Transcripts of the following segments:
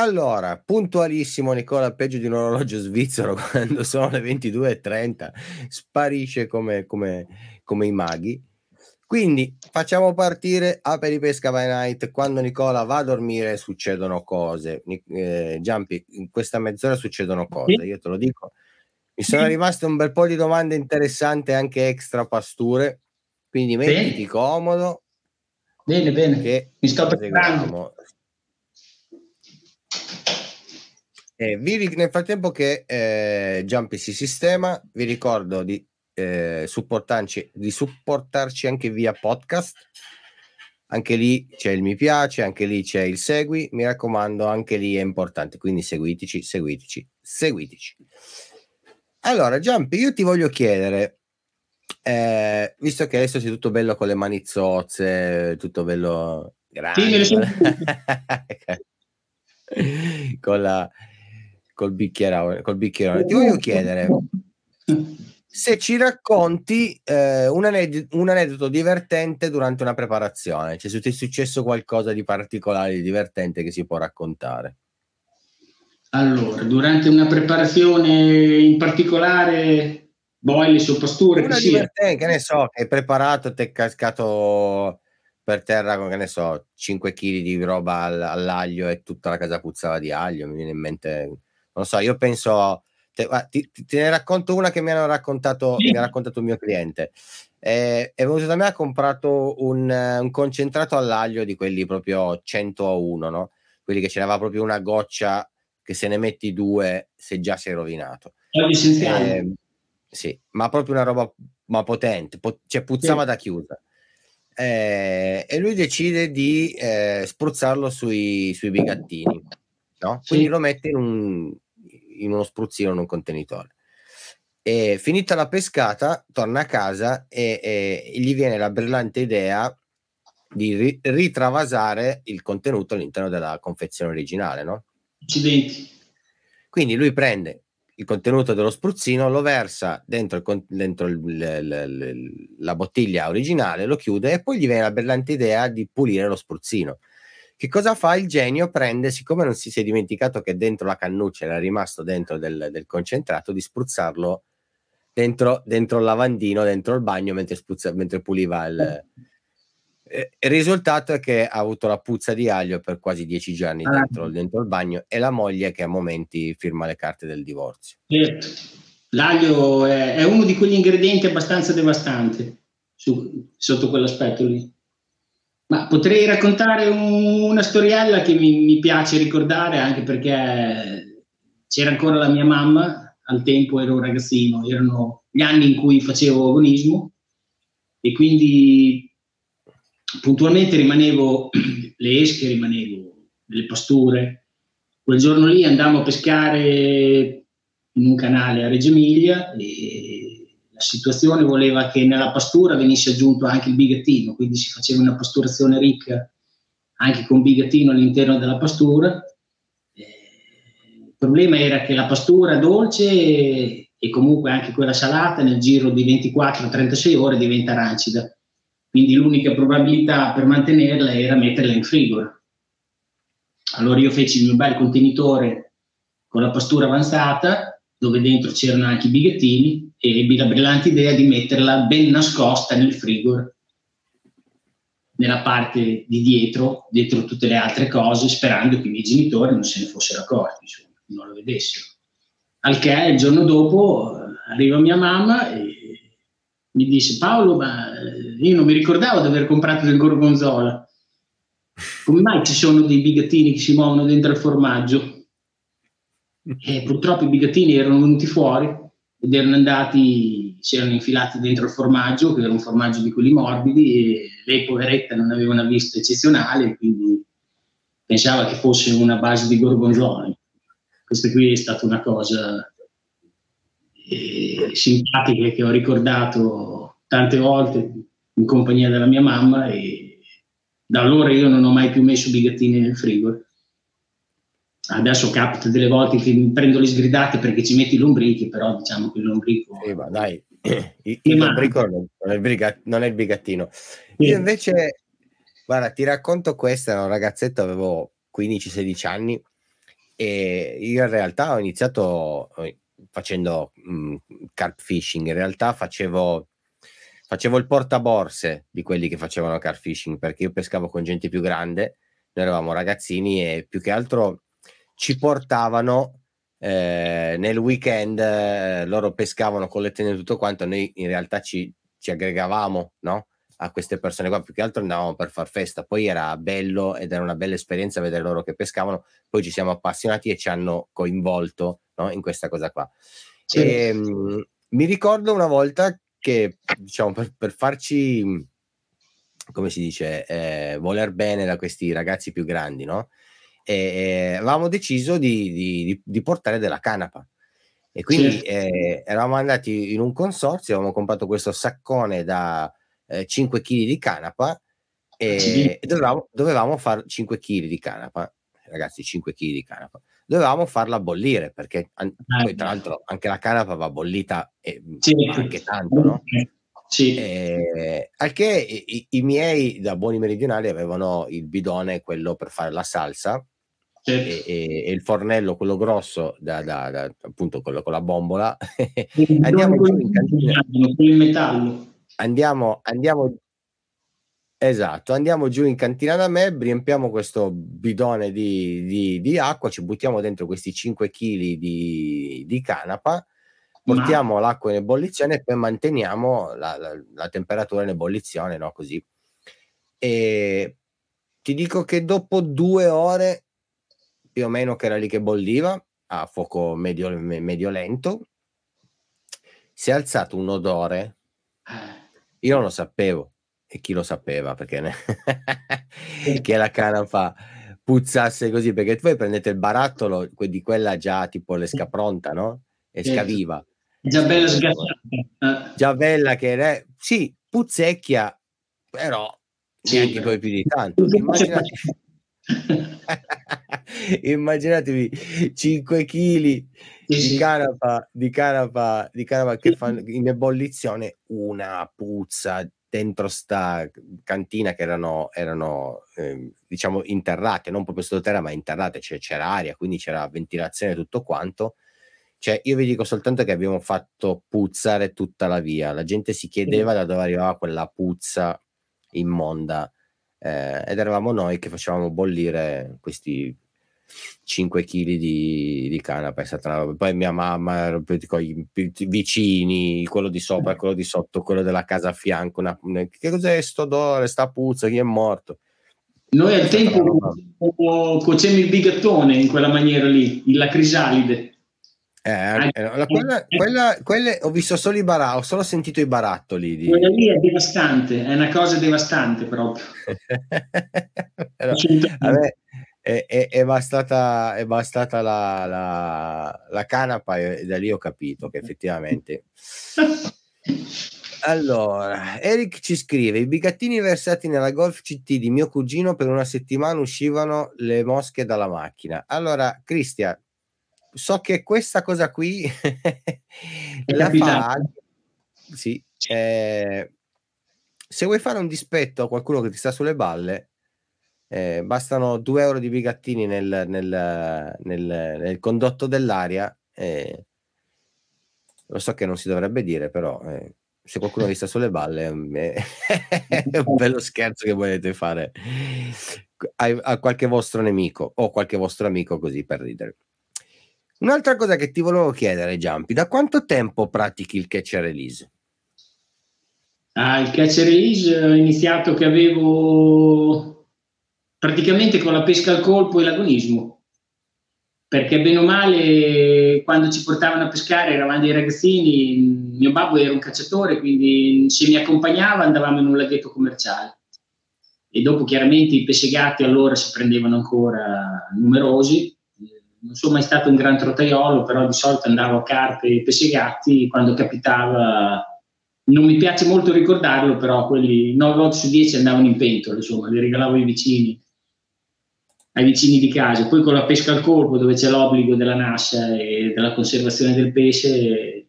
Allora, puntualissimo Nicola, peggio di un orologio svizzero quando sono le 22.30, sparisce come, come, come i maghi. Quindi facciamo partire Aperi Pesca by Night. Quando Nicola va a dormire succedono cose. Eh, Giampi, in questa mezz'ora succedono cose, io te lo dico. Mi sono rimaste un bel po' di domande interessanti, anche extra pasture. Quindi mettiti bene. comodo. Bene, bene. Mi sto preparando. Eh, vi, nel frattempo che eh, Jumpy si sistema, vi ricordo di eh, supportarci, di supportarci anche via podcast. Anche lì c'è il mi piace, anche lì c'è il segui. Mi raccomando, anche lì è importante. Quindi seguiteci, seguiteci, seguiteci. Allora, Giampi, io ti voglio chiedere, eh, visto che adesso sei tutto bello con le mani zozze, tutto bello grande, sì, con la, col bicchierone, col bicchierone, ti voglio chiedere se ci racconti eh, un, aneddoto, un, aneddoto, divertente durante una preparazione, cioè se ti è successo qualcosa di particolare, di divertente che si può raccontare. Allora, durante una preparazione in particolare, boille su pasture, una che divertente, che ne so, che hai preparato, ti è cascato per terra con, che ne so, 5 kg di roba all'aglio e tutta la casa puzzava di aglio, mi viene in mente, non so, io penso te, ti, te, ne racconto una che mi hanno raccontato, sì. mi ha raccontato un mio cliente. Eh, è venuto da me, ha comprato un, un, concentrato all'aglio di quelli proprio 100 a 1, no? Quelli che ce n'aveva proprio una goccia che se ne metti due, se già sei rovinato. Eh, sì, ma proprio una roba ma potente, po- cioè puzzava sì. da chiusa. Eh, e lui decide di eh, spruzzarlo sui, sui bigattini, no? Quindi sì. lo mette in un, in uno spruzzino, in un contenitore. E finita la pescata, torna a casa e, e gli viene la brillante idea di ri- ritravasare il contenuto all'interno della confezione originale, no? Accidenti. Quindi lui prende il contenuto dello spruzzino, lo versa dentro, il, dentro il, il, la bottiglia originale, lo chiude e poi gli viene la brillante idea di pulire lo spruzzino. Che cosa fa il genio? Prende, siccome non si, si è dimenticato che dentro la cannuccia era rimasto dentro del, del concentrato, di spruzzarlo dentro, dentro, il lavandino, dentro il bagno, mentre, spruzza, mentre puliva il... Eh, il risultato è che ha avuto la puzza di aglio per quasi dieci giorni ah. dentro, dentro, il bagno e la moglie che a momenti firma le carte del divorzio. Certo. L'aglio è, è uno di quegli ingredienti abbastanza devastanti su, sotto quell'aspetto lì. Ma potrei raccontare un, una storiella che mi, mi, piace ricordare anche perché c'era ancora la mia mamma, al tempo ero un ragazzino, erano gli anni in cui facevo agonismo e quindi puntualmente rimanevo, le esche rimanevo, nelle pasture. Quel giorno lì andavo a pescare in un canale a Reggio Emilia e la situazione voleva che nella pastura venisse aggiunto anche il bigattino, quindi si faceva una pasturazione ricca anche con bigattino all'interno della pastura. Eh, il problema era che la pastura dolce e comunque anche quella salata nel giro di 24-36 ore diventa rancida. Quindi l'unica probabilità per mantenerla era metterla in frigo. Allora io feci il mio bel contenitore con la pastura avanzata, dove dentro c'erano anche i bigattini, e ebbi la brillante idea di metterla ben nascosta nel frigo, nella parte di dietro, dietro tutte le altre cose, sperando che i miei genitori non se ne fossero accorti, insomma, non lo vedessero. Al che il giorno dopo arriva mia mamma e mi disse Paolo, ma eh, io non mi ricordavo di aver comprato del gorgonzola. Come mai ci sono dei bigattini che si muovono dentro il formaggio? E purtroppo i bigattini erano venuti fuori ed erano andati, si erano infilati dentro il formaggio, che era un formaggio di quelli morbidi, e lei, poveretta, non aveva una vista eccezionale, quindi pensava che fosse una base di gorgonzola. Questa qui è stata una cosa eh, simpatica che ho ricordato tante volte in compagnia della mia mamma e da allora io non ho mai più messo bigattini nel frigo adesso capita delle volte che prendo le sgridate perché ci metti lombrichi, però diciamo che il lombrico... Sì, ma dai, il, il lombrico non è, briga, non è, il bigattino. Sì. Io invece Guarda, ti racconto questa, ero un ragazzetto, avevo 15-16 anni e io in realtà ho iniziato eh, facendo mh, mm, carp fishing, in realtà facevo, facevo il portaborse di quelli che facevano carp fishing perché io pescavo con gente più grande, noi eravamo ragazzini e più che altro ci portavano eh, nel weekend, eh, loro pescavano con le tende e tutto quanto, noi in realtà ci, ci aggregavamo, no? a queste persone qua, più che altro andavamo per far festa, poi era bello ed era una bella esperienza vedere loro che pescavano, poi ci siamo appassionati e ci hanno coinvolto no? in questa cosa qua. Sì. E, um, mi ricordo una volta che, diciamo, per, per farci, come si dice, eh, voler bene da questi ragazzi più grandi, no? E, e avevamo deciso di, di, di, portare della canapa. E quindi sì. eh, eravamo andati in un consorzio, avevamo comprato questo saccone da eh, 5 kg di canapa e, e dovevamo, dovevamo fare 5 kg di canapa, ragazzi 5 kg di canapa, dovevamo farla bollire perché an- ah, poi tra l'altro anche la canapa va bollita e sì. anche tanto, no? Sì. Eh, al che i, i, miei da buoni meridionali avevano il bidone, quello per fare la salsa, e, e, e, il fornello, quello grosso, da, da, da, appunto quello con la bombola. andiamo giù in cantina. Il metallo andiamo, andiamo, esatto, andiamo giù in cantina da me, riempiamo questo bidone di, di, di acqua, ci buttiamo dentro questi 5 kg di, di canapa, portiamo Ma... l'acqua in ebollizione e poi manteniamo la, la, la temperatura in ebollizione, no? Così. E ti dico che dopo due ore, più o meno che era lì che bolliva, a fuoco medio, medio lento, si è alzato un odore. Io non lo sapevo e chi lo sapeva perché ne... che la canapa puzzasse così perché voi prendete il barattolo di quella già tipo l'esca pronta no? e scaviva. Già bella sgassata già bella che è sì puzzecchia però sì, neanche poi più di tanto. Immaginate immaginatevi 5 kg di canapa, di canapa, di canapa che fanno in ebollizione una puzza dentro sta cantina che erano, erano eh, diciamo interrate, non proprio sottoterra ma interrate, cioè c'era aria, quindi c'era ventilazione e tutto quanto. Cioè, io vi dico soltanto che abbiamo fatto puzzare tutta la via. La gente si chiedeva da dove arrivava quella puzza immonda. Eh, ed eravamo noi che facevamo bollire questi 5 kg di, di canapa è stata una... poi mia mamma i vicini quello di sopra quello di sotto quello della casa a fianco una... che cos'è sto odore sta puzza chi è morto? Noi al tempo cuocemmo il bigattone in quella maniera lì la crisalide eh, eh, quella, quella, quelle, ho visto solo i barattoli, ho solo sentito i barattoli. Di... Quella lì è devastante, è una cosa devastante proprio. A me, è, è, è, bastata, è bastata la, la, la, canapa e da lì ho capito che effettivamente... Allora, Eric ci scrive: I bigattini versati nella Golf CT di mio cugino per una settimana uscivano le mosche dalla macchina. Allora, Cristian, so che questa cosa qui la fa. Sì, eh, se vuoi fare un dispetto a qualcuno che ti sta sulle balle, eh, bastano 2 euro di bigattini nel, nel, nel, nel condotto dell'aria. Eh, lo so che non si dovrebbe dire, però eh, se qualcuno vi sta sulle balle eh, è un bello scherzo che volete fare a, a, qualche vostro nemico o qualche vostro amico così per ridere. Un'altra cosa che ti volevo chiedere, Giampi, da quanto tempo pratichi il catch and release? Ah, il catch and release ho iniziato che avevo praticamente con la pesca al colpo e l'agonismo, perché bene o male quando ci portavano a pescare eravamo dei ragazzini, mio babbo era un cacciatore, quindi se mi accompagnava andavamo in un laghetto commerciale. E dopo chiaramente i pescegatti allora si prendevano ancora numerosi, non sono mai stato un gran trotaiolo, però di solito andavo a carpe e pescegatti quando capitava non mi piace molto ricordarlo, però quelli 9 volte su 10 andavano in pentola, insomma, li regalavo ai vicini ai vicini di casa. Poi con la pesca al corpo, dove c'è l'obbligo della nascia e della conservazione del pesce,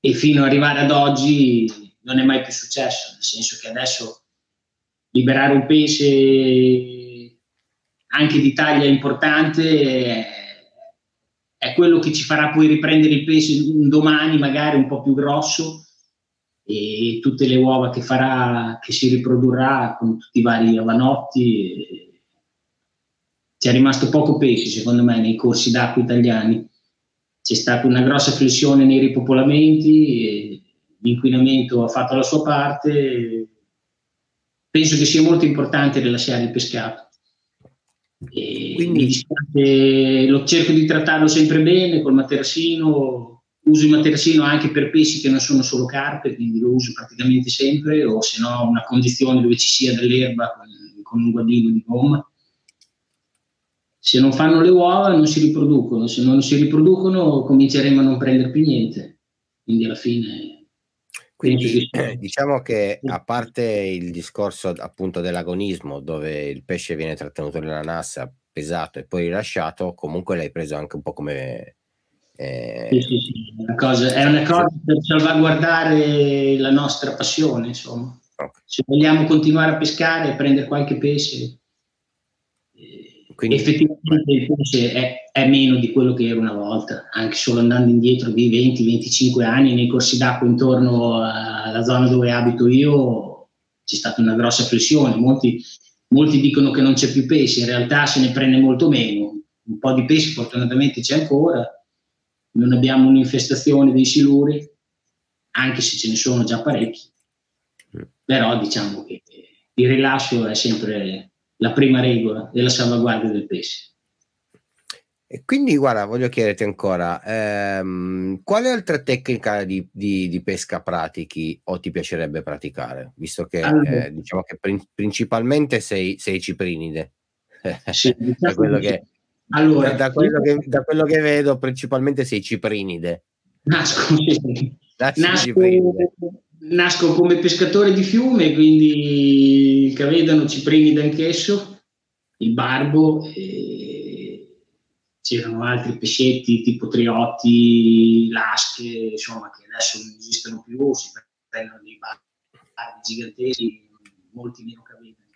e fino ad arrivare ad oggi non è mai più successo, nel senso che adesso liberare un pesce anche di taglia importante è, è quello che ci farà poi riprendere il pesce un domani magari un po' più grosso e tutte le uova che farà, che si riprodurrà con tutti i vari avanotti. C'è rimasto poco pesce, secondo me, nei corsi d'acqua italiani. C'è stata una grossa flessione nei ripopolamenti, l'inquinamento ha fatto la sua parte. Penso che sia molto importante rilasciare il pescato. E Quindi lo cerco di trattarlo sempre bene col materassino, uso il materassino anche per pesci che non sono solo carpe, quindi lo uso praticamente sempre, o se no una condizione dove ci sia dell'erba con, con un guadino di gomma. Se non fanno le uova non si riproducono, se non si riproducono cominceremo a non prendere più niente. Quindi alla fine... Quindi che... diciamo che a parte il discorso appunto dell'agonismo dove il pesce viene trattenuto nella nassa, pesato e poi rilasciato, comunque l'hai preso anche un po' come eh, sì, sì, sì. Una cosa, è una cosa per salvaguardare la nostra passione, insomma. Okay. Se vogliamo continuare a pescare e prendere qualche pesce, eh, Quindi, effettivamente il pesce è, è, meno di quello che era una volta, anche solo andando indietro di 20-25 anni nei corsi d'acqua intorno alla zona dove abito io c'è stata una grossa flessione. Molti, molti dicono che non c'è più pesce, in realtà se ne prende molto meno. Un po' di pesce fortunatamente c'è ancora, non abbiamo un'infestazione dei siluri, anche se ce ne sono già parecchi, mm. però diciamo che il rilascio è sempre la prima regola della salvaguardia del pesce. E quindi, guarda, voglio chiederti ancora, ehm, quale altra tecnica di, di, di, pesca pratichi o ti piacerebbe praticare? Visto che allora, eh, diciamo che prin- principalmente sei, sei ciprinide. Sì, diciamo da quello che, allora, da, quello che, da, quello che, vedo, principalmente sei ciprinide. Nasco, nasco, nasco, come pescatore di fiume, quindi cavedano ciprinide anch'esso, il barbo, c'erano altri pescetti tipo triotti, lasche, insomma, che adesso non esistono più, si prendono dei barbi giganteschi, molti meno cavedano.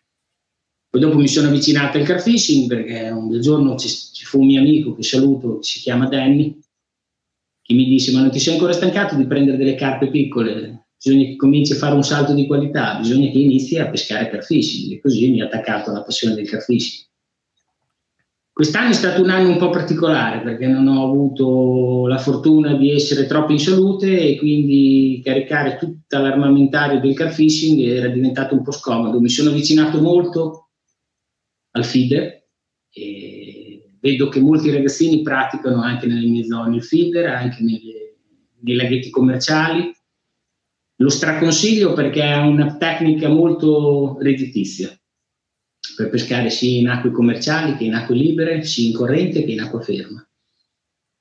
Poi dopo mi sono avvicinato al car fishing perché un bel giorno ci, ci fu un mio amico che saluto, si chiama Danny, che mi disse ma non ti sei ancora stancato di prendere delle carpe piccole? Bisogna che cominci a fare un salto di qualità, bisogna che inizi a pescare car fishing e così mi ha attaccato alla passione del car fishing. Quest'anno è stato un anno un po' particolare perché non ho avuto la fortuna di essere troppo in salute e quindi caricare tutto l'armamentario del car fishing era diventato un po' scomodo. Mi sono avvicinato molto al feeder e vedo che molti ragazzini praticano anche nelle mie zone il feeder, anche nelle, nei laghetti commerciali. Lo straconsiglio perché è una tecnica molto redditizia per pescare sia in acque commerciali che in acque libere, sia in corrente che in acqua ferma.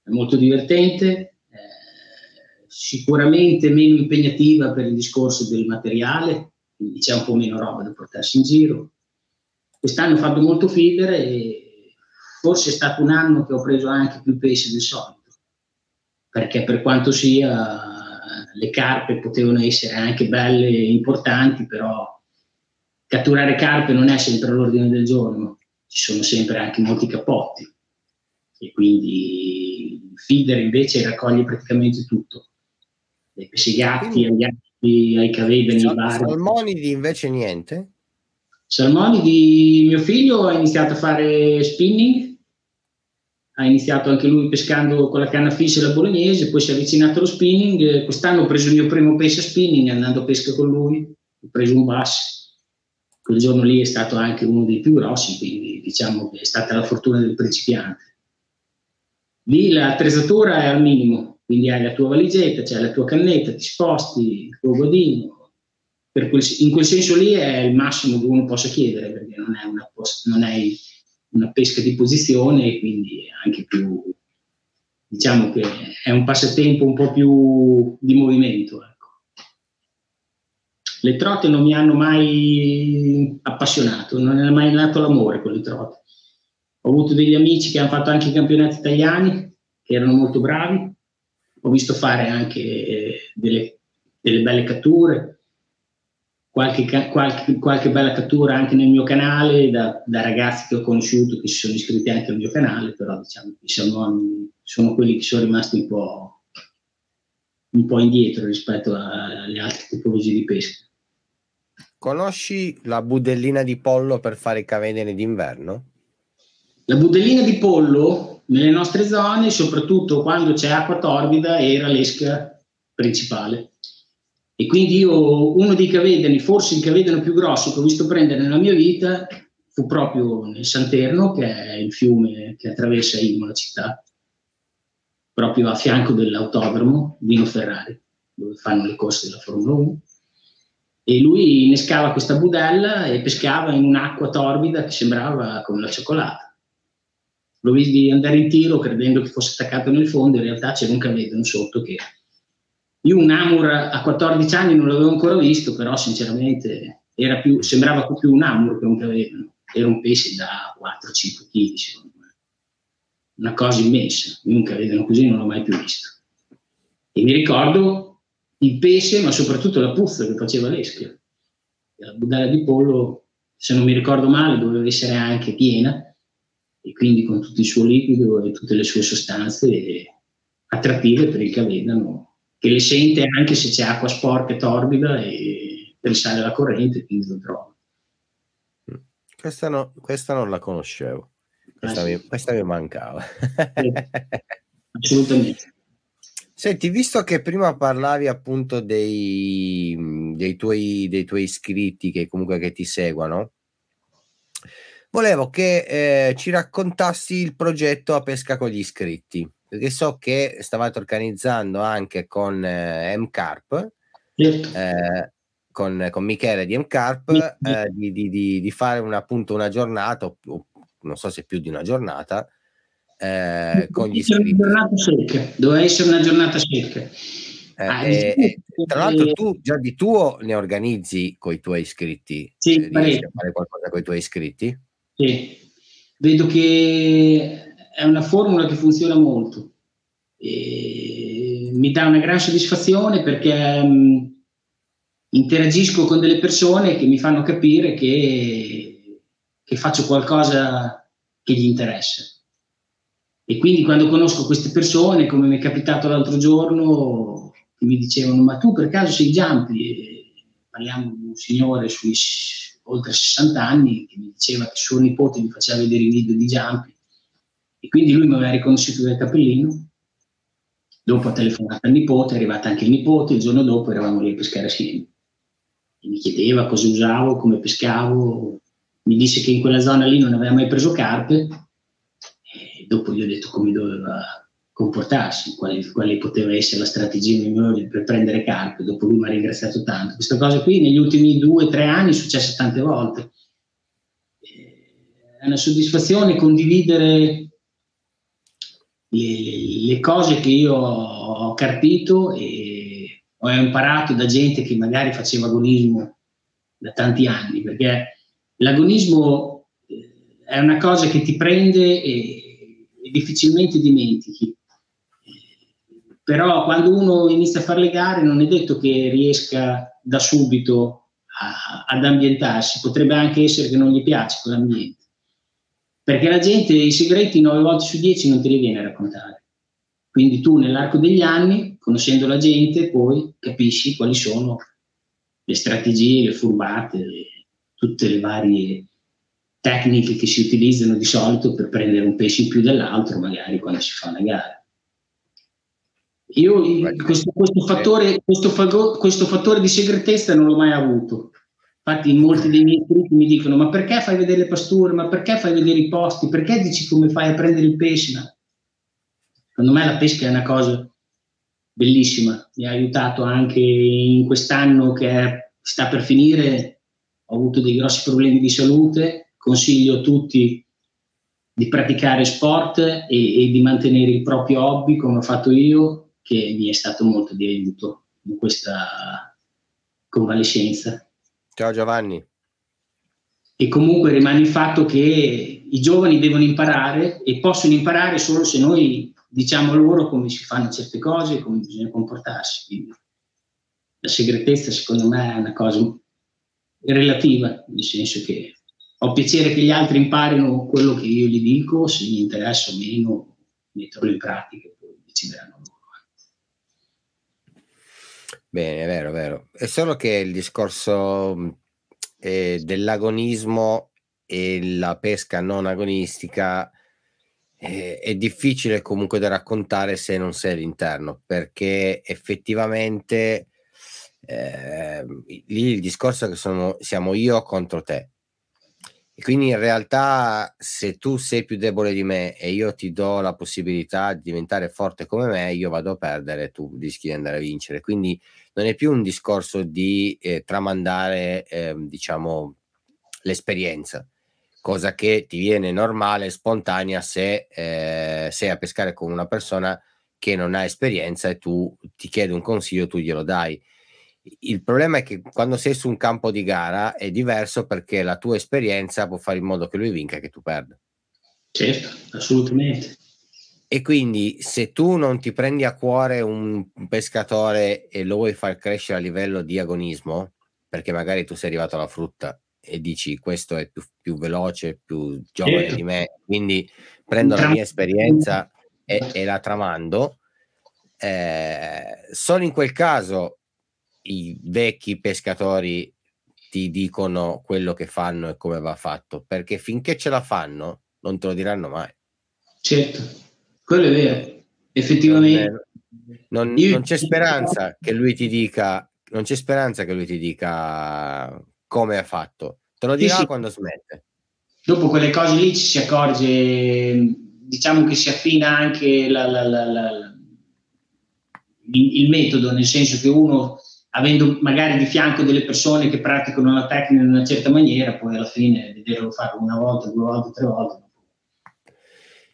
È molto divertente, eh, sicuramente meno impegnativa per il discorso del materiale, quindi c'è un po' meno roba da portarsi in giro, Quest'anno ho fatto molto feeder e forse è stato un anno che ho preso anche più pesce del solito, perché per quanto sia le carpe potevano essere anche belle e importanti, però catturare carpe non è sempre all'ordine del giorno, ci sono sempre anche molti cappotti e quindi il feeder invece raccoglie praticamente tutto, dai pesci gatti, agli gatti, ai cavedani, ai bar. Salmonidi invece niente? Salmoni di mio figlio ha iniziato a fare spinning, ha iniziato anche lui pescando con la canna fish e la bolognese, poi si è avvicinato allo spinning. Quest'anno ho preso il mio primo pesce spinning andando a pesca con lui, ho preso un bass. Quel giorno lì è stato anche uno dei più grossi, quindi diciamo che è stata la fortuna del principiante. Lì l'attrezzatura è al minimo, quindi hai la tua valigetta, c'è la tua cannetta, ti sposti, il tuo godino, quel, in quel senso lì è il massimo che uno possa chiedere, perché non è una, non è una pesca di posizione e quindi anche più, diciamo che è un passatempo un po' più di movimento. Ecco. Le trote non mi hanno mai appassionato, non è mai nato l'amore con le trote. Ho avuto degli amici che hanno fatto anche i campionati italiani, che erano molto bravi, ho visto fare anche delle, delle belle catture, qualche, qualche, qualche, bella cattura anche nel mio canale da, da, ragazzi che ho conosciuto che si sono iscritti anche al mio canale, però diciamo che sono, sono quelli che sono rimasti un po', un po' indietro rispetto alle altre tipologie di pesca. Conosci la budellina di pollo per fare i cavedine d'inverno? La budellina di pollo nelle nostre zone, soprattutto quando c'è acqua torbida, era l'esca principale. E quindi io, uno dei cavedani, forse il cavedano più grosso che ho visto prendere nella mia vita, fu proprio nel Santerno, che è il fiume che attraversa Imola città, proprio a fianco dell'autodromo Dino Ferrari, dove fanno le corse della Formula 1 e lui innescava questa budella e pescava in un'acqua torbida che sembrava come la cioccolata. Lo vidi andare in tiro credendo che fosse attaccato nel fondo, in realtà c'era un cavedano sotto che... Io un Amur a 14 anni non l'avevo ancora visto, però sinceramente più, sembrava più un Amur che un cavedano. Era un pesce da 4-5 kg, secondo me. Una cosa immensa. Io un cavedano così non l'ho mai più visto. E mi ricordo il pesce, ma soprattutto la puzza che faceva l'eschia. La budella di pollo, se non mi ricordo male, doveva essere anche piena e quindi con tutto il suo liquido e tutte le sue sostanze attrattive per il cavedano, che le sente anche se c'è acqua sporca e torbida e risale la corrente, quindi lo trova. Questa, no, questa non la conoscevo, questa, ah, mi, questa mi mancava. Sì, assolutamente. Senti, visto che prima parlavi appunto dei, dei, tuoi, dei tuoi iscritti che comunque che ti seguono, volevo che eh, ci raccontassi il progetto a pesca con gli iscritti, perché so che stavate organizzando anche con eh, MCARP, eh, con, con, Michele di MCARP, eh, di, di, di, di, fare un, appunto una giornata, o, non so se più di una giornata, eh, con gli iscritti. Doveva essere una giornata secca. Eh, ah, eh, tra l'altro tu già di tuo ne organizzi con i tuoi iscritti? Sì, eh, riesci a fare qualcosa con i tuoi iscritti? Sì, vedo che è una formula che funziona molto. E mi dà una gran soddisfazione perché mh, interagisco con delle persone che mi fanno capire che, che faccio qualcosa che gli interessa. E quindi quando conosco queste persone, come mi è capitato l'altro giorno, che mi dicevano ma tu per caso sei Giampi? Parliamo di un signore sui oltre 60 anni che mi diceva che suo nipote mi faceva vedere i video di Giampi e quindi lui mi aveva riconosciuto dal cappellino. Dopo ha telefonato al nipote, è arrivato anche il nipote, il giorno dopo eravamo lì a pescare assieme. E mi chiedeva cosa usavo, come pescavo, mi disse che in quella zona lì non aveva mai preso carpe dopo gli ho detto come doveva comportarsi, quale, quale poteva essere la strategia migliore per prendere carpe, dopo lui mi ha ringraziato tanto. Questa cosa qui negli ultimi due o tre anni è successa tante volte. È una soddisfazione condividere le, le cose che io ho carpito e ho imparato da gente che magari faceva agonismo da tanti anni, perché l'agonismo eh, è una cosa che ti prende e, difficilmente dimentichi. Però quando uno inizia a fare le gare non è detto che riesca da subito a, ad ambientarsi, potrebbe anche essere che non gli piace quell'ambiente. Perché la gente i segreti 9 volte su 10 non te li viene a raccontare. Quindi tu nell'arco degli anni, conoscendo la gente, poi capisci quali sono le strategie, le furbate, le, tutte le varie tecniche che si utilizzano di solito per prendere un pesce in più dell'altro, magari quando si fa una gara. Io questo, questo, fattore, questo, questo fattore di segretezza non l'ho mai avuto. Infatti, molti dei miei iscritti mi dicono: Ma perché fai vedere le pasture? Ma perché fai vedere i posti? Perché dici come fai a prendere il pesce? Ma secondo me la pesca è una cosa bellissima. Mi ha aiutato anche in quest'anno che sta per finire. Ho avuto dei grossi problemi di salute consiglio a tutti di praticare sport e, e, di mantenere il proprio hobby come ho fatto io, che mi è stato molto di aiuto in questa convalescenza. Ciao Giovanni. E comunque rimane il fatto che i giovani devono imparare e possono imparare solo se noi diciamo loro come si fanno certe cose e come bisogna comportarsi. Quindi la segretezza secondo me è una cosa relativa, nel senso che ho piacere che gli altri imparino quello che io gli dico, se gli interessa o meno, metterlo in pratica e poi decideranno. Bene, è vero, è vero. È solo che il discorso eh, dell'agonismo e la pesca non agonistica eh, è difficile comunque da raccontare se non sei all'interno, perché effettivamente eh, lì il discorso è che sono, siamo io contro te. E quindi in realtà se tu sei più debole di me e io ti do la possibilità di diventare forte come me, io vado a perdere tu rischi di andare a vincere. Quindi non è più un discorso di eh, tramandare, eh, diciamo, l'esperienza, cosa che ti viene normale, spontanea se eh, sei a pescare con una persona che non ha esperienza e tu ti chiedi un consiglio, tu glielo dai. Il problema è che quando sei su un campo di gara è diverso perché la tua esperienza può fare in modo che lui vinca e che tu perda. Certo, assolutamente. E quindi se tu non ti prendi a cuore un pescatore e lo vuoi far crescere a livello di agonismo, perché magari tu sei arrivato alla frutta e dici questo è più, più veloce, più giovane certo. di me, quindi prendo la mia esperienza e, e la tramando, eh, solo in quel caso i vecchi pescatori ti dicono quello che fanno e come va fatto, perché finché ce la fanno non te lo diranno mai. Certo, quello è vero, effettivamente. Non, non, non c'è speranza che lui ti dica, non c'è speranza che lui ti dica come ha fatto, te lo dirà sì, sì. quando smette. Dopo quelle cose lì ci si accorge, diciamo che si affina anche la, la, la, il, il metodo, nel senso che uno avendo magari di fianco delle persone che praticano la tecnica in una certa maniera, poi alla fine vederlo fare una volta, due volte, tre volte,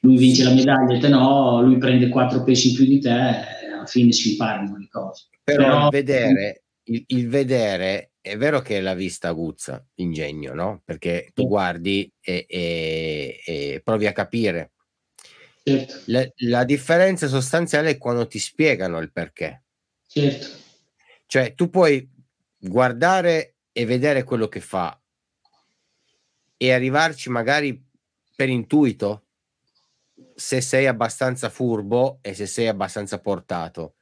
lui vince la medaglia e te no, lui prende quattro pesci in più di te, alla fine si imparano le cose. Però, Però il, vedere, il, il, vedere, è vero che la vista aguzza l'ingegno, no? Perché tu guardi e, e, e provi a capire. Certo. La, la differenza sostanziale è quando ti spiegano il perché. Certo cioè, tu puoi guardare e vedere quello che fa e arrivarci magari per intuito se sei abbastanza furbo e se sei abbastanza portato.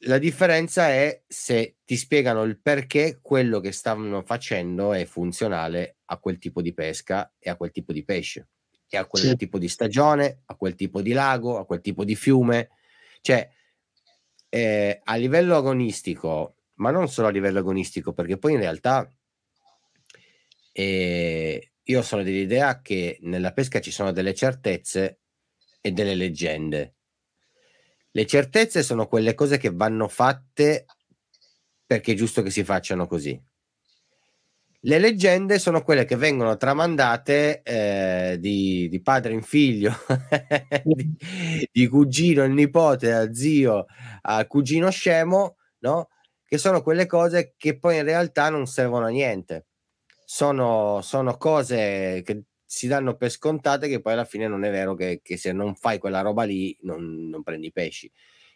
La differenza è se ti spiegano il perché quello che stanno facendo è funzionale a quel tipo di pesca e a quel tipo di pesce, e a quel sì. tipo di stagione, a quel tipo di lago, a quel tipo di fiume. Cioè, eh, a livello agonistico, ma non solo a livello agonistico, perché poi in realtà eh, io sono dell'idea che nella pesca ci sono delle certezze e delle leggende. Le certezze sono quelle cose che vanno fatte perché è giusto che si facciano così. Le leggende sono quelle che vengono tramandate eh, di, di, padre in figlio, di, di, cugino in nipote, a zio, a cugino scemo, no? che sono quelle cose che poi in realtà non servono a niente. Sono, sono cose che si danno per scontate che poi alla fine non è vero che, che se non fai quella roba lì non, non prendi pesci.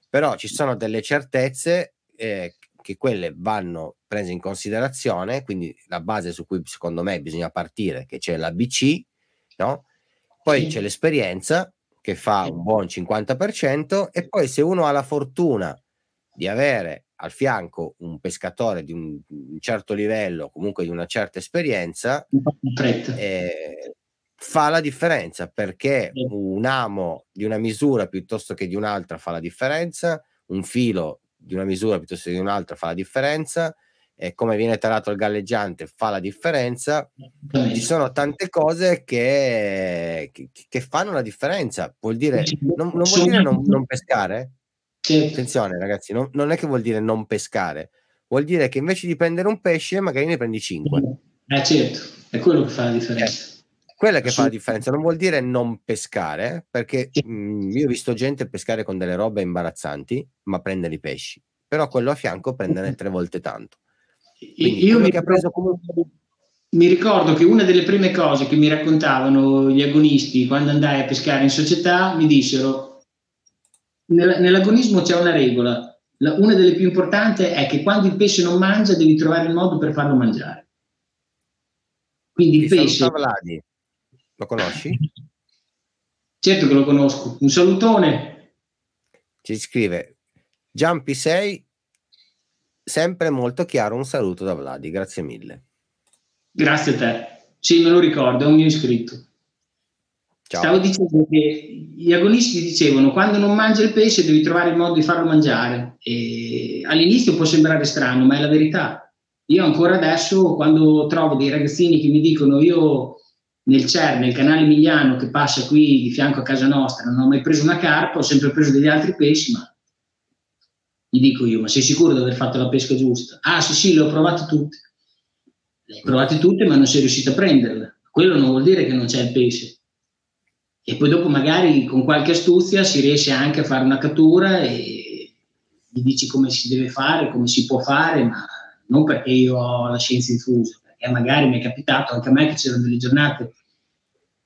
Però ci sono delle certezze eh, che quelle vanno prese in considerazione, quindi la base su cui secondo me bisogna partire, che c'è l'ABC, no? poi sì. c'è l'esperienza che fa un buon 50% e poi se uno ha la fortuna di avere al fianco un pescatore di un, un certo livello, comunque di una certa esperienza, eh, fa la differenza perché un amo di una misura piuttosto che di un'altra fa la differenza, un filo di una misura piuttosto che di un'altra fa la differenza e come viene tarato il galleggiante fa la differenza. Ci sono tante cose che, che, che fanno la differenza. Vuol dire non, non vuol dire non, non pescare attenzione ragazzi non, non, è che vuol dire non pescare vuol dire che invece di prendere un pesce magari ne prendi 5 eh certo è quello che fa la differenza. Eh quella che fa la differenza non vuol dire non pescare, perché mh, mhmm, io ho visto gente pescare con delle robe imbarazzanti, ma prendere i pesci, però quello a fianco prendere tre volte tanto. Quindi, io mi, preso comunque... mi ricordo che una delle prime cose che mi raccontavano gli agonisti quando andai a pescare in società mi dissero nell'agonismo c'è una regola, una delle più importanti è che quando il pesce non mangia devi trovare il modo per farlo mangiare. Quindi il pesce... Vladi. Lo conosci? Certo che lo conosco. Un salutone. Ci scrive Giampi 6 sempre molto chiaro un saluto da Vladi, grazie mille. Grazie a te. Sì, me lo ricordo, è un mio iscritto. Ciao. Stavo dicendo che gli agonisti dicevano quando non mangi il pesce devi trovare il modo di farlo mangiare. E all'inizio può sembrare strano, ma è la verità. Io ancora adesso, quando trovo dei ragazzini che mi dicono io nel CER, nel canale Emiliano che passa qui di fianco a casa nostra, non ho mai preso una carpa, ho sempre preso degli altri pesci, ma gli dico io, ma sei sicuro di aver fatto la pesca giusta? Ah sì sì, le ho provate tutte. Le hai provate tutte ma non sei riuscito a prenderle. Quello non vuol dire che non c'è il pesce. E poi dopo magari con qualche astuzia si riesce anche a fare una cattura e gli dici come si deve fare, come si può fare, ma non perché io ho la scienza infusa, perché magari mi è capitato anche a me che c'erano delle giornate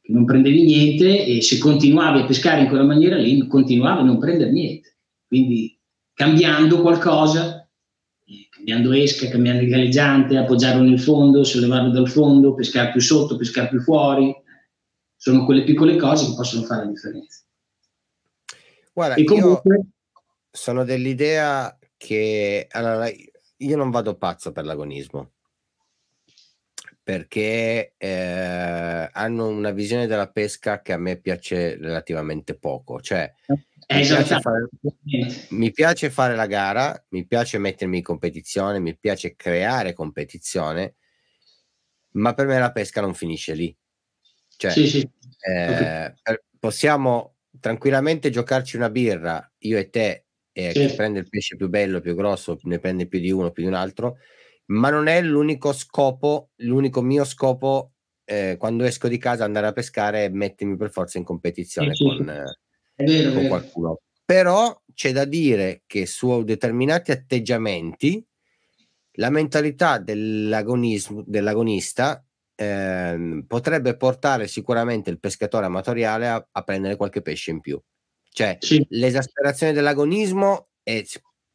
che non prendevi niente e se continuavi a pescare in quella maniera lì, continuavi a non prendere niente. Quindi cambiando qualcosa, cambiando esca, cambiando il galleggiante, appoggiarlo nel fondo, sollevarlo dal fondo, pescare più sotto, pescare più fuori. Sono quelle piccole cose che possono fare la differenza. Guarda, e comunque... io sono dell'idea che allora, io non vado pazzo per l'agonismo perché eh, hanno una visione della pesca che a me piace relativamente poco. Cioè, mi piace, fare, mi piace, fare, la gara, mi piace mettermi in competizione, mi piace creare competizione, ma per me la pesca non finisce lì. Cioè, sì, sì. Eh, possiamo tranquillamente giocarci una birra, io e te, eh, sì. che prende il pesce più bello, più grosso, ne prende più di uno, più di un altro, ma non è l'unico scopo, l'unico mio scopo eh, quando esco di casa andare a pescare e mettermi per forza in competizione sì, con, eh, vero, con qualcuno. Però c'è da dire che su determinati atteggiamenti la mentalità dell'agonista eh, potrebbe portare sicuramente il pescatore amatoriale a, a prendere qualche pesce in più. Cioè, sì. l'esasperazione dell'agonismo è,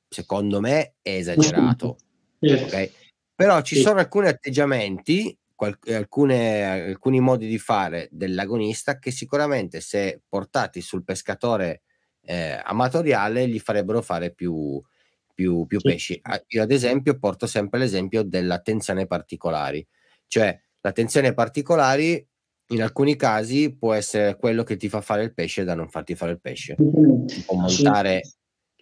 secondo me, è esagerato. Certo. Okay? Però ci sì. sono alcuni atteggiamenti, qual- alcune, alcuni modi di fare dell'agonista che sicuramente se portati sul pescatore eh, amatoriale gli farebbero fare più, più, più sì. pesci. Io ad esempio porto sempre l'esempio dell'attenzione particolari, cioè l'attenzione particolari in alcuni casi può essere quello che ti fa fare il pesce da non farti fare il pesce. Può montare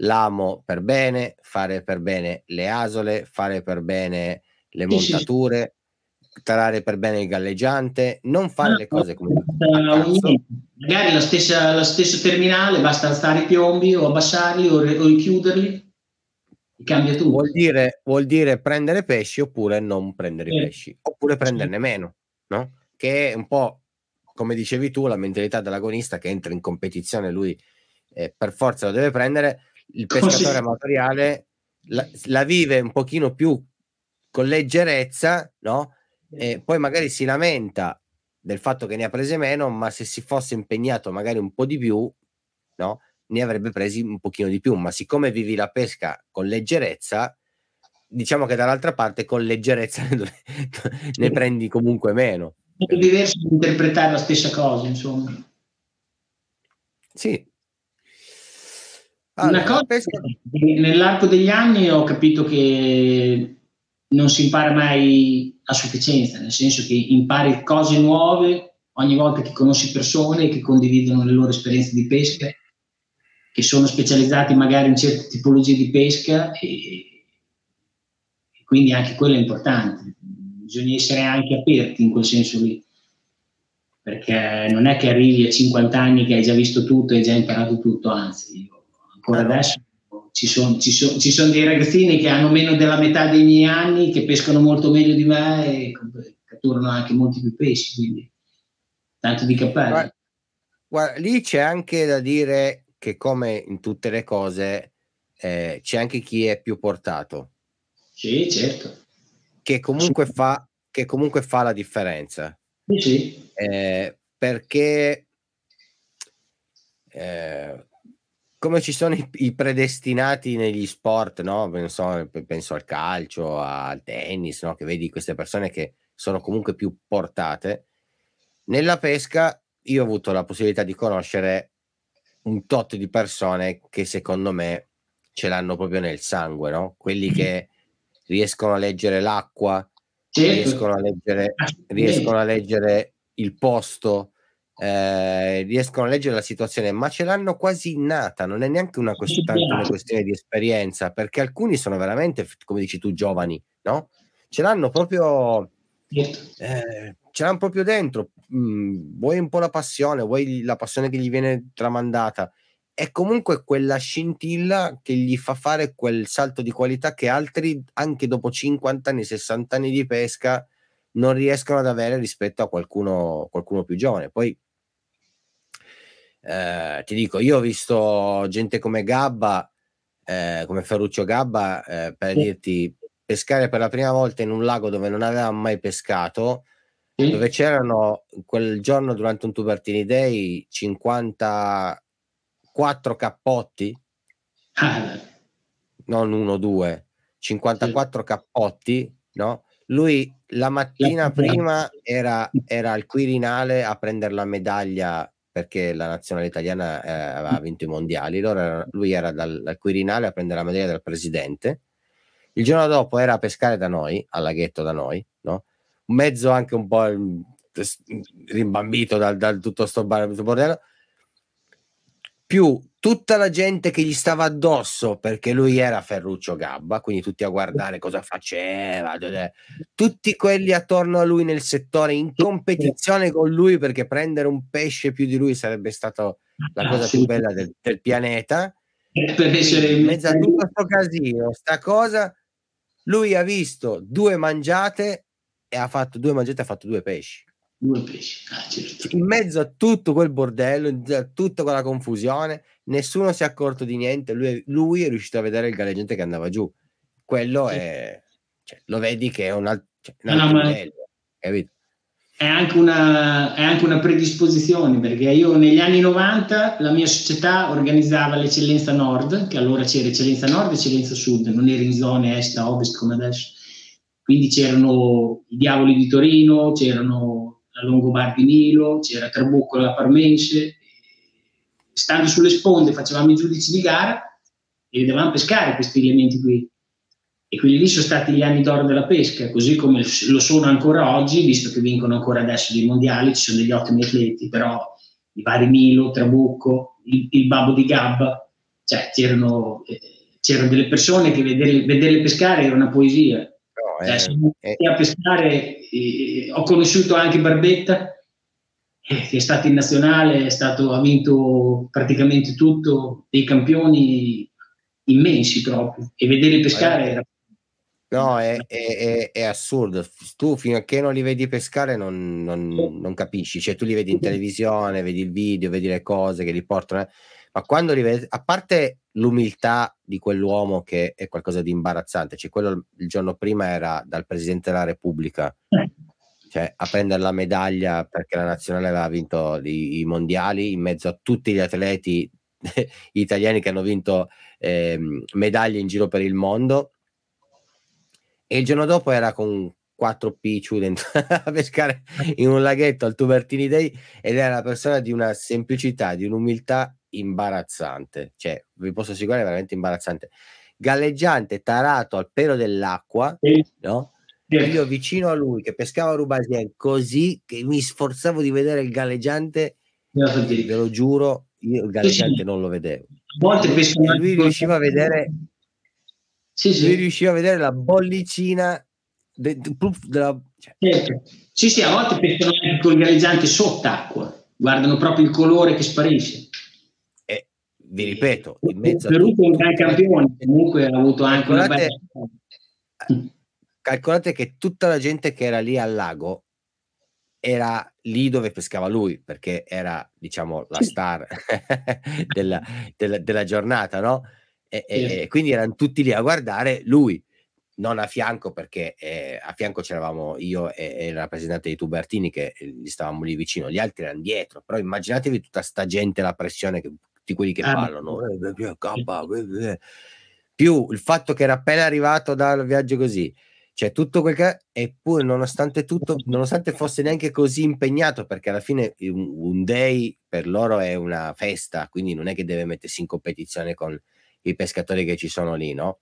l'amo per bene, fare per bene le asole, fare per bene le montature, tarare per bene il galleggiante, non fare le cose come magari la stessa, la stessa terminale, basta alzare i piombi o abbassarli o, o richiuderli, cambia tutto. Vuol dire, vuol dire prendere pesci oppure non prendere i pesci, oppure prenderne meno, no? Che è un po' come dicevi tu, la mentalità dell'agonista che entra in competizione, lui eh, per forza lo deve prendere, il pescatore amatoriale la, la, vive un pochino più con leggerezza, no? E poi magari si lamenta del fatto che ne ha prese meno, ma se si fosse impegnato magari un po' di più, no? Ne avrebbe presi un pochino di più, ma siccome vivi la pesca con leggerezza, diciamo che dall'altra parte con leggerezza ne, prendi comunque meno. È diverso interpretare la stessa cosa, insomma. Sì, allora, Una cosa, pesca... nell'arco degli anni ho capito che non si impara mai a sufficienza, nel senso che impari cose nuove ogni volta che conosci persone che condividono le loro esperienze di pesca, che sono specializzati magari in certe tipologie di pesca e quindi anche quello è importante. Bisogna essere anche aperti in quel senso lì, perché non è che arrivi a 50 anni che hai già visto tutto e hai già imparato tutto, anzi ancora adesso ci sono, ci, sono, ci sono, dei ragazzini che hanno meno della metà dei miei anni, che pescano molto meglio di me e catturano anche molti più pesci, quindi tanto di cappello. Guarda, lì c'è anche da dire che come in tutte le cose eh, c'è anche chi è più portato. Sì, certo. Che comunque, sì. fa, che comunque fa la differenza. Sì, sì. Eh, perché eh, come ci sono i, i, predestinati negli sport, no? Penso, penso al calcio, al tennis, no? Che vedi queste persone che sono comunque più portate. Nella pesca io ho avuto la possibilità di conoscere un tot di persone che secondo me ce l'hanno proprio nel sangue, no? Quelli che riescono a leggere l'acqua, certo. riescono, a leggere, riescono a leggere il posto, eh, riescono a leggere la situazione, ma ce l'hanno quasi innata, non è neanche una, quest- una questione di esperienza, perché alcuni sono veramente, come dici tu, giovani, no? Ce l'hanno proprio, eh, ce l'hanno proprio dentro, mm, vuoi un po' la passione, vuoi la passione che gli viene tramandata, è comunque quella scintilla che gli fa fare quel salto di qualità che altri, anche dopo 50 anni, 60 anni di pesca, non riescono ad avere rispetto a qualcuno, qualcuno più giovane. Poi eh, ti dico, io ho visto gente come Gabba, eh, come Ferruccio Gabba, eh, per sì. dirti, pescare per la prima volta in un lago dove non aveva mai pescato, sì. dove c'erano quel giorno durante un Tubertini Day 54 cappotti, ah. non uno, due, 54 sì. cappotti, no? Lui la mattina prima era, era al Quirinale a prendere la medaglia perché la nazionale italiana eh, aveva vinto i mondiali. Allora lui era dal, dal, Quirinale a prendere la medaglia del presidente. Il giorno dopo era a pescare da noi, al laghetto da noi, no? mezzo anche un po' rimbambito dal, dal tutto sto bordello più tutta la gente che gli stava addosso perché lui era Ferruccio Gabba, quindi tutti a guardare cosa faceva, tutti quelli attorno a lui nel settore in competizione con lui perché prendere un pesce più di lui sarebbe stata la cosa più bella del, del pianeta. In mezzo a tutto questo casino, sta cosa, lui ha visto due mangiate e ha fatto due mangiate e ha fatto due pesci. Due pesci, ah, certo. In mezzo a tutto quel bordello, a tutta quella confusione, nessuno si è accorto di niente. Lui, lui è riuscito a vedere il galleggiante che andava giù. Quello sì. è, cioè, lo vedi che è un, alt- cioè, un altro no, livello, capito? È anche, una, è anche, una, predisposizione perché io negli anni 90 la mia società organizzava l'eccellenza nord, che allora c'era eccellenza nord e eccellenza sud, non era in zone est, ovest come adesso. Quindi c'erano i Diavoli di Torino, c'erano Longobardi Milo, c'era Trabucco la Parmense. Stando sulle sponde facevamo i giudici di gara e vedevamo pescare questi elementi qui. E quelli lì sono stati gli anni d'oro della pesca, così come lo sono ancora oggi, visto che vincono ancora adesso dei mondiali, ci sono degli ottimi atleti, però i vari Milo, Trabucco, il, il Babbo di Gabba, cioè c'erano, eh, c'erano delle persone che vederle, vederle pescare era una poesia cioè, è... a pescare, eh, ho conosciuto anche Barbetta, eh, che è stato in nazionale, è stato, ha vinto praticamente tutto, dei campioni immensi proprio, e vedere pescare era... No, è, è, è, assurdo. Tu fino a che non li vedi pescare non, non, non, capisci. Cioè, tu li vedi in televisione, vedi il video, vedi le cose che li portano. Eh ma quando rivede, a parte l'umiltà di quell'uomo che è qualcosa di imbarazzante, cioè quello il giorno prima era dal Presidente della Repubblica, cioè a prendere la medaglia perché la nazionale aveva vinto i, i mondiali in mezzo a tutti gli atleti italiani che hanno vinto eh, medaglie in giro per il mondo. E il giorno dopo era con 4 picciu dentro a pescare in un laghetto al Tubertini Day ed era una persona di una semplicità, di un'umiltà imbarazzante, cioè vi posso assicurare veramente imbarazzante. Galleggiante tarato al pelo dell'acqua, sì. no? Sì. Io vicino a lui che pescava Rubasien così che mi sforzavo di vedere il galleggiante, ve lo giuro, io il galleggiante sì, non lo vedevo. Volte e lui riusciva a vedere sì, sì. lui riusciva a vedere la bollicina de, de, de, della, cioè. certo. sì sì a volte pescano anche con il galleggiante sott'acqua guardano proprio il colore che sparisce vi ripeto, in mezzo a tutto, un gran campione, comunque ha avuto anche calcolate, una bella... calcolate che tutta la gente che era lì al lago era lì dove pescava lui, perché era, diciamo, la star della, della, della, giornata, no? E, e, quindi erano tutti lì a guardare lui, non a fianco, perché eh, a fianco c'eravamo io e, e il rappresentante di Tubertini che eh, gli stavamo lì vicino, gli altri erano dietro, però immaginatevi tutta sta gente, la pressione che tutti quelli che ah, parlano, eh, più il fatto che era appena arrivato dal viaggio così, Cioè, tutto quel che... Eppure, nonostante tutto, nonostante fosse neanche così impegnato, perché alla fine un, un day per loro è una festa, quindi non è che deve mettersi in competizione con i pescatori che ci sono lì, no?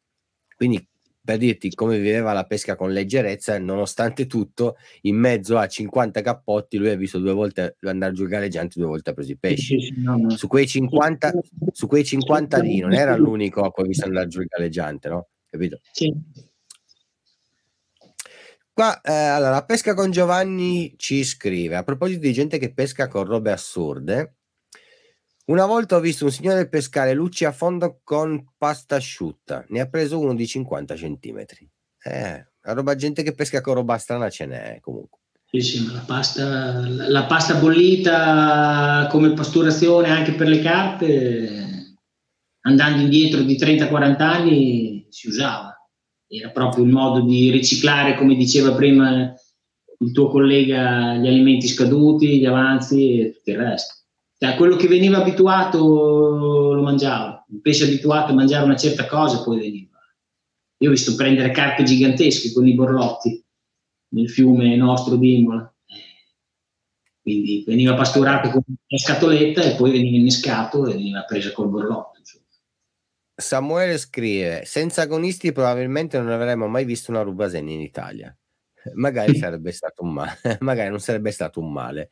Quindi per dirti come viveva la pesca con leggerezza, nonostante tutto, in mezzo a 50 cappotti, lui ha visto due volte andare giù galleggiante, due volte ha preso i pesci. Su quei 50, su quei 50 lì non era l'unico a cui ha visto andare giù il galleggiante, no? Capito? Sì. Qua, eh, allora, pesca con Giovanni ci scrive, a proposito di gente che pesca con robe assurde, una volta ho visto un signore pescare lucci a fondo con pasta asciutta. Ne ha preso uno di 50 centimetri. Eh, la roba gente che pesca con roba strana ce n'è comunque. Sì, sì, ma la pasta, la pasta bollita come pasturazione anche per le carpe, andando indietro di 30-40 anni, si usava. Era proprio un modo di riciclare, come diceva prima il tuo collega, gli alimenti scaduti, gli avanzi e tutto il resto. Cioè, quello che veniva abituato lo mangiava, il pesce abituato a mangiare una certa cosa poi veniva. Io ho visto prendere carpe gigantesche con i borlotti nel fiume nostro di Imola. Quindi veniva pasturato con una scatoletta e poi veniva innescato e veniva preso col borlotto. Insomma. Samuele scrive: Senza agonisti probabilmente non avremmo mai visto una rubaseni in Italia. Magari sarebbe stato un male, magari non sarebbe stato un male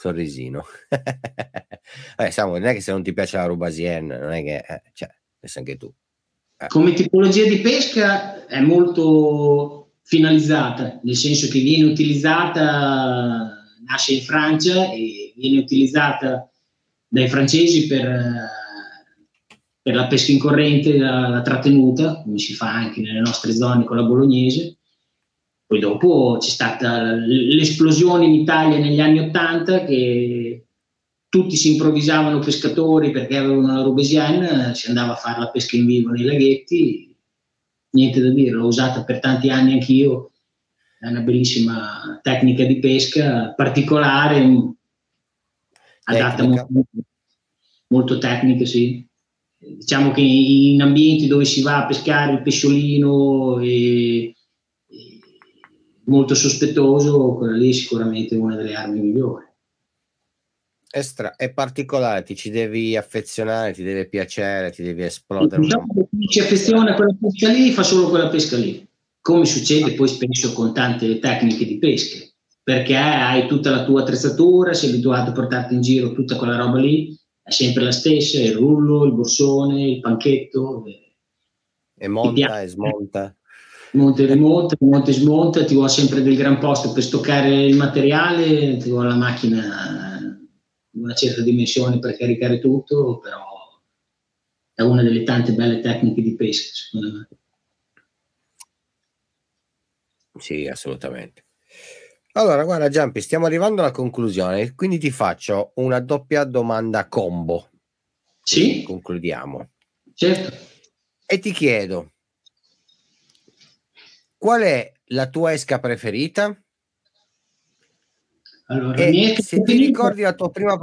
sorrisino. Vabbè, Samu, non è che se non ti piace la Rubasien, non è che, eh, cioè, pensa anche tu. Eh. Come tipologia di pesca è molto finalizzata, nel senso che viene utilizzata, nasce in Francia e viene utilizzata dai francesi per, per la pesca in corrente, la, la trattenuta, come si fa anche nelle nostre zone con la bolognese poi dopo c'è stata l'esplosione in Italia negli anni Ottanta che tutti si improvvisavano pescatori perché avevano la Rubesian, si andava a fare la pesca in vivo nei laghetti, niente da dire, l'ho usata per tanti anni anch'io, è una bellissima tecnica di pesca particolare, adatta molto, molto tecnica, sì. Diciamo che in ambienti dove si va a pescare il pesciolino e molto sospettoso, quella lì è sicuramente una delle armi migliori. È, stra- è particolare, ti ci devi affezionare, ti deve piacere, ti devi esplodere. Diciamo che chi ci affeziona a quella pesca lì fa solo quella pesca lì, come succede poi spesso con tante tecniche di pesca, perché hai tutta la tua attrezzatura, sei abituato a portarti in giro tutta quella roba lì, è sempre la stessa, il rullo, il borsone, il panchetto. E monta e smonta monte rimonta, monte smonta, ti vuole sempre del gran posto per stoccare il materiale, ti vuole la macchina di una certa dimensione per caricare tutto, però è una delle tante belle tecniche di pesca, secondo me. Sì, assolutamente. Allora, guarda Giampi, stiamo arrivando alla conclusione, quindi ti faccio una doppia domanda combo. Sì. Concludiamo. Certo. E ti chiedo, Qual è la tua esca preferita? Allora, e se ti ricordi la tua prima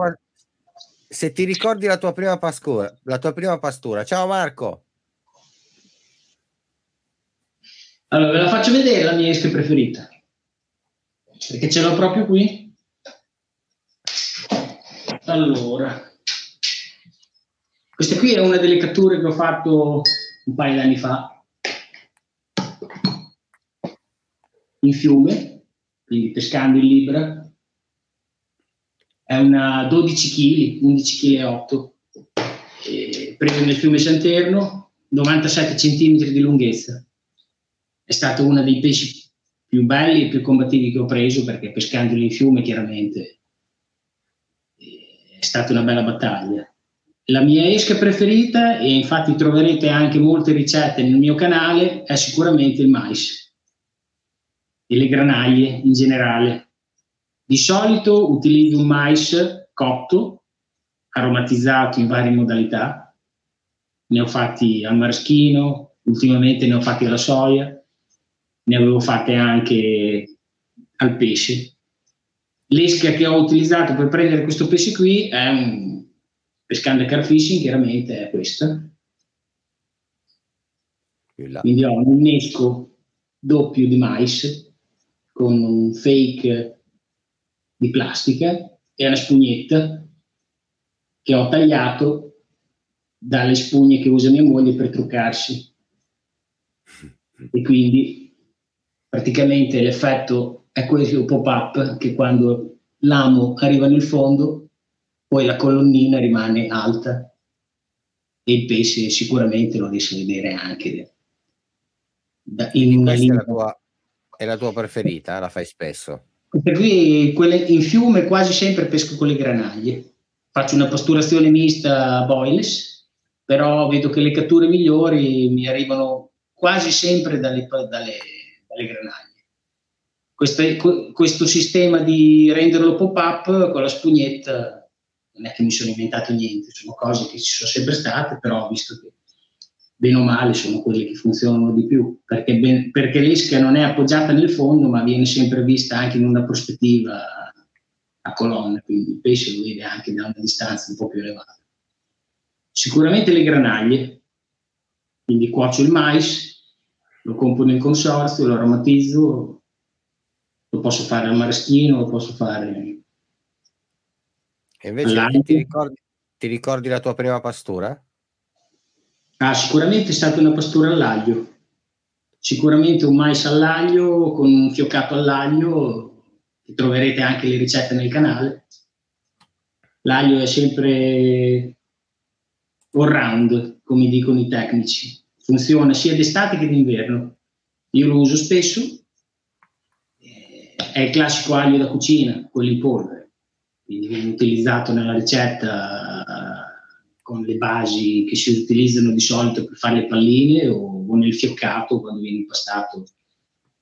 se ti ricordi la tua prima pastura, la tua prima pastura. Ciao Marco. Allora, ve la faccio vedere la mia esca preferita. Perché ce l'ho proprio qui. Allora, questa qui è una delle catture che ho fatto un paio di anni fa in fiume, quindi pescando in libra. È una 12 kg, 11 kg e 8, preso nel fiume Santerno, 97 cm di lunghezza. È stato uno dei pesci più belli e più combattivi che ho preso perché pescandoli in fiume chiaramente è stata una bella battaglia. La mia esca preferita, e infatti troverete anche molte ricette nel mio canale, è sicuramente il mais e le granaglie in generale. Di solito utilizzo un mais cotto, aromatizzato in varie modalità. Ne ho fatti al maraschino, ultimamente ne ho fatti alla soia, ne avevo fatte anche al pesce. L'esca che ho utilizzato per prendere questo pesce qui è un pescando carfishing, chiaramente è questa. Quindi ho un innesco doppio di mais con un fake di plastica e una spugnetta che ho tagliato dalle spugne che usa mia moglie per truccarsi. E quindi praticamente l'effetto è questo pop-up che quando l'amo arriva nel fondo, poi la colonnina rimane alta e il pesce sicuramente lo riesce a vedere anche in una linea. Tua, è la tua preferita, la fai spesso? Per cui quelle, in fiume quasi sempre pesco con le granaglie. Faccio una pasturazione mista boiless, però vedo che le catture migliori mi arrivano quasi sempre dalle, dalle, dalle granaglie. Queste, questo sistema di renderlo pop-up con la spugnetta non è che mi sono inventato niente, sono cose che ci sono sempre state, però visto che bene o male sono quelle che funzionano di più, perché, ben, perché l'esca non è appoggiata nel fondo, ma viene sempre vista anche in una prospettiva a colonna, quindi il pesce lo vede anche da una distanza un po' più elevata. Sicuramente le granaglie, quindi cuocio il mais, lo compro nel consorzio, lo aromatizzo, lo posso fare al maraschino, lo posso fare... E invece ti ricordi, ti ricordi la tua prima pastura? Ah, sicuramente è stata una pastura all'aglio, sicuramente un mais all'aglio con un fioccato all'aglio, che troverete anche le ricette nel canale. L'aglio è sempre all round, come dicono i tecnici, funziona sia d'estate che d'inverno. Io lo uso spesso, eh, è il classico aglio da cucina, quello in polvere, quindi viene utilizzato nella ricetta con le basi che si utilizzano di solito per fare le palline o, o nel fioccato quando viene impastato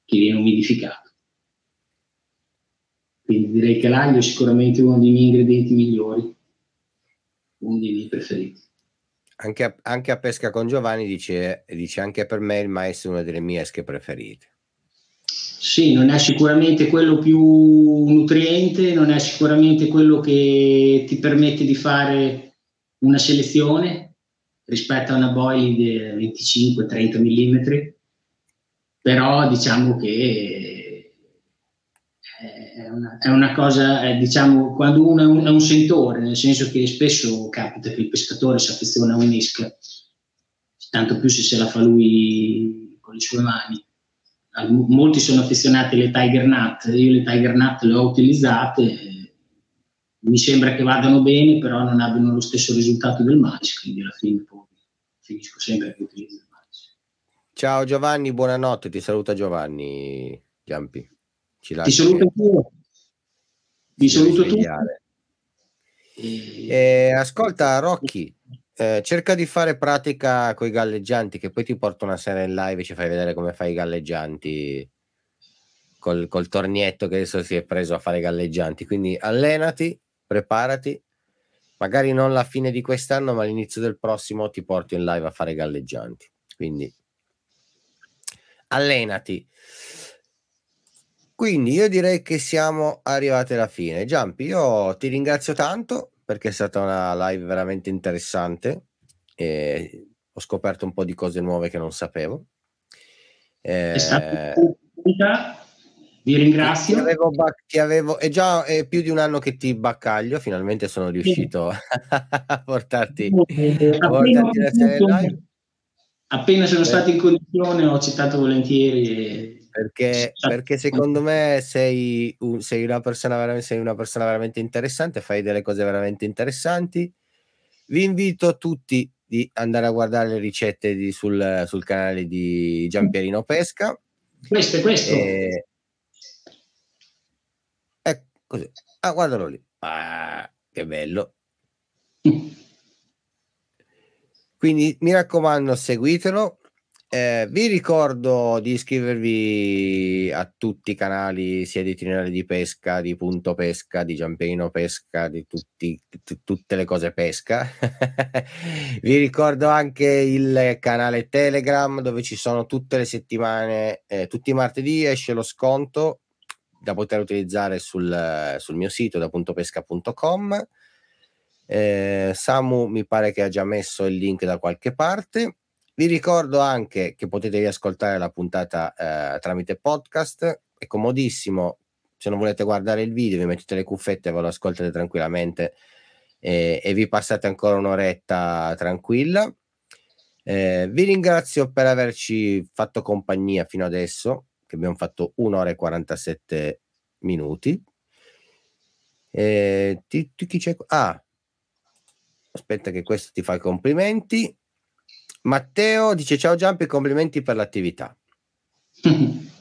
che viene umidificato. Quindi direi che l'aglio è sicuramente uno dei miei ingredienti migliori, uno dei miei preferiti. Anche a, anche a Pesca con Giovanni dice, dice anche per me il mais è una delle mie esche preferite. Sì, non è sicuramente quello più nutriente, non è sicuramente quello che ti permette di fare una selezione rispetto a una boil di 25-30 mm, però diciamo che è una, è una cosa, è, diciamo, quando uno è un, è un, sentore, nel senso che spesso capita che il pescatore si affeziona a un'esca, tanto più se se la fa lui con le sue mani. Molti sono affezionati alle Tiger Nut, io le Tiger Nut le ho utilizzate, mi sembra che vadano bene, però non abbiano lo stesso risultato del mais, quindi alla fine poi finisco sempre che utilizzo il mais. Ciao Giovanni, buonanotte, ti saluta Giovanni Giampi. Ci ti saluto tu. Ti saluto tu. Eh, ascolta Rocchi, eh, cerca di fare pratica con i galleggianti che poi ti porto una sera in live e ci fai vedere come fai i galleggianti col, col tornietto che adesso si è preso a fare i galleggianti. Quindi allenati preparati. Magari non la fine di quest'anno, ma all'inizio del prossimo ti porto in live a fare galleggianti. Quindi allenati. Quindi io direi che siamo arrivati alla fine. Giampi, io ti ringrazio tanto perché è stata una live veramente interessante. E ho scoperto un po' di cose nuove che non sapevo. Eh, è stata vi ringrazio. Ti avevo, ti avevo, è già è più di un anno che ti baccaglio, finalmente sono riuscito sì. a portarti, a portarti la serie. Appena sono stato in condizione ho citato volentieri. Perché, perché secondo me sei, sei, una persona veramente, sei una persona veramente interessante, fai delle cose veramente interessanti. Vi invito tutti di andare a guardare le ricette di, sul, sul, canale di Giampierino Pesca. Questo è questo. E, Così. Ah, guardalo lì. Ah, che bello. Quindi mi raccomando, seguitelo. Eh, vi ricordo di iscrivervi a tutti i canali sia di Itinerari di Pesca, di Punto Pesca, di Giampino Pesca, di tutti, t- tutte le cose pesca. vi ricordo anche il canale Telegram dove ci sono tutte le settimane, eh, tutti i martedì esce lo sconto da poter utilizzare sul, sul mio sito da puntopesca.com. Eh, Samu mi pare che ha già messo il link da qualche parte Vi ricordo anche che potete riascoltare la puntata eh, tramite podcast, è comodissimo, se non volete guardare il video vi mettete le cuffette e ve lo ascoltate tranquillamente e, e vi passate ancora un'oretta tranquilla. Eh, vi ringrazio per averci fatto compagnia fino adesso, che abbiamo fatto un'ora e 47 minuti. Eh, ti, ti, chi c'è? Ah, aspetta che questo ti fa i complimenti. Matteo dice ciao Giampi, complimenti per l'attività.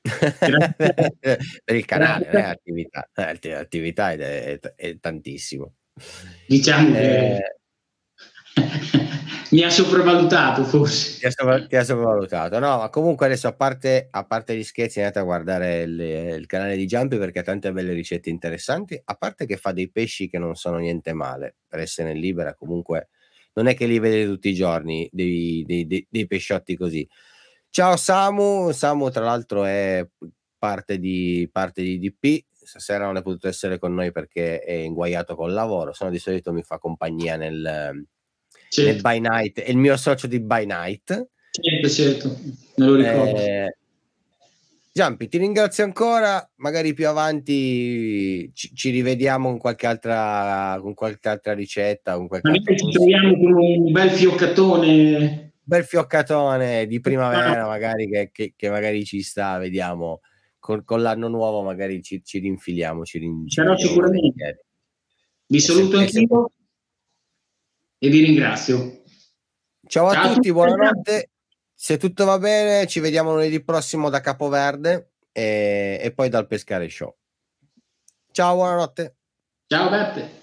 per il canale, non è attività, l'attività è, è, è tantissimo. Diciamo che eh, mi ha sopravvalutato forse. Ti ha, sopra, ti ha, sopravvalutato. No, ma comunque adesso a parte, a parte gli scherzi andate a guardare il, il, canale di Jumpy perché ha tante belle ricette interessanti, a parte che fa dei pesci che non sono niente male per essere libera, comunque non è che li vedete tutti i giorni dei, dei, dei, dei pesciotti così. Ciao Samu, Samu tra l'altro è parte di, parte di DP, stasera non è potuto essere con noi perché è inguaiato col lavoro, se no di solito mi fa compagnia nel, certo. nel By Night, è il mio socio di By Night. Certo, certo, me lo ricordo. Eh, Giampi, ti ringrazio ancora, magari più avanti ci, ci rivediamo con qualche altra, con qualche altra ricetta. Con qualche magari ci troviamo con un bel fioccatone. Bel fioccatone di primavera, magari che, che, che magari ci sta, vediamo. Con, con, l'anno nuovo magari ci, ci rinfiliamo. Ci rinfiliamo sicuramente. Vi saluto anch'io e vi ringrazio. Ciao a Ciao tutti, buonanotte. Se tutto va bene, ci vediamo lunedì prossimo da Capoverde e, e poi dal Pescare Show. Ciao, buonanotte. Ciao Beppe.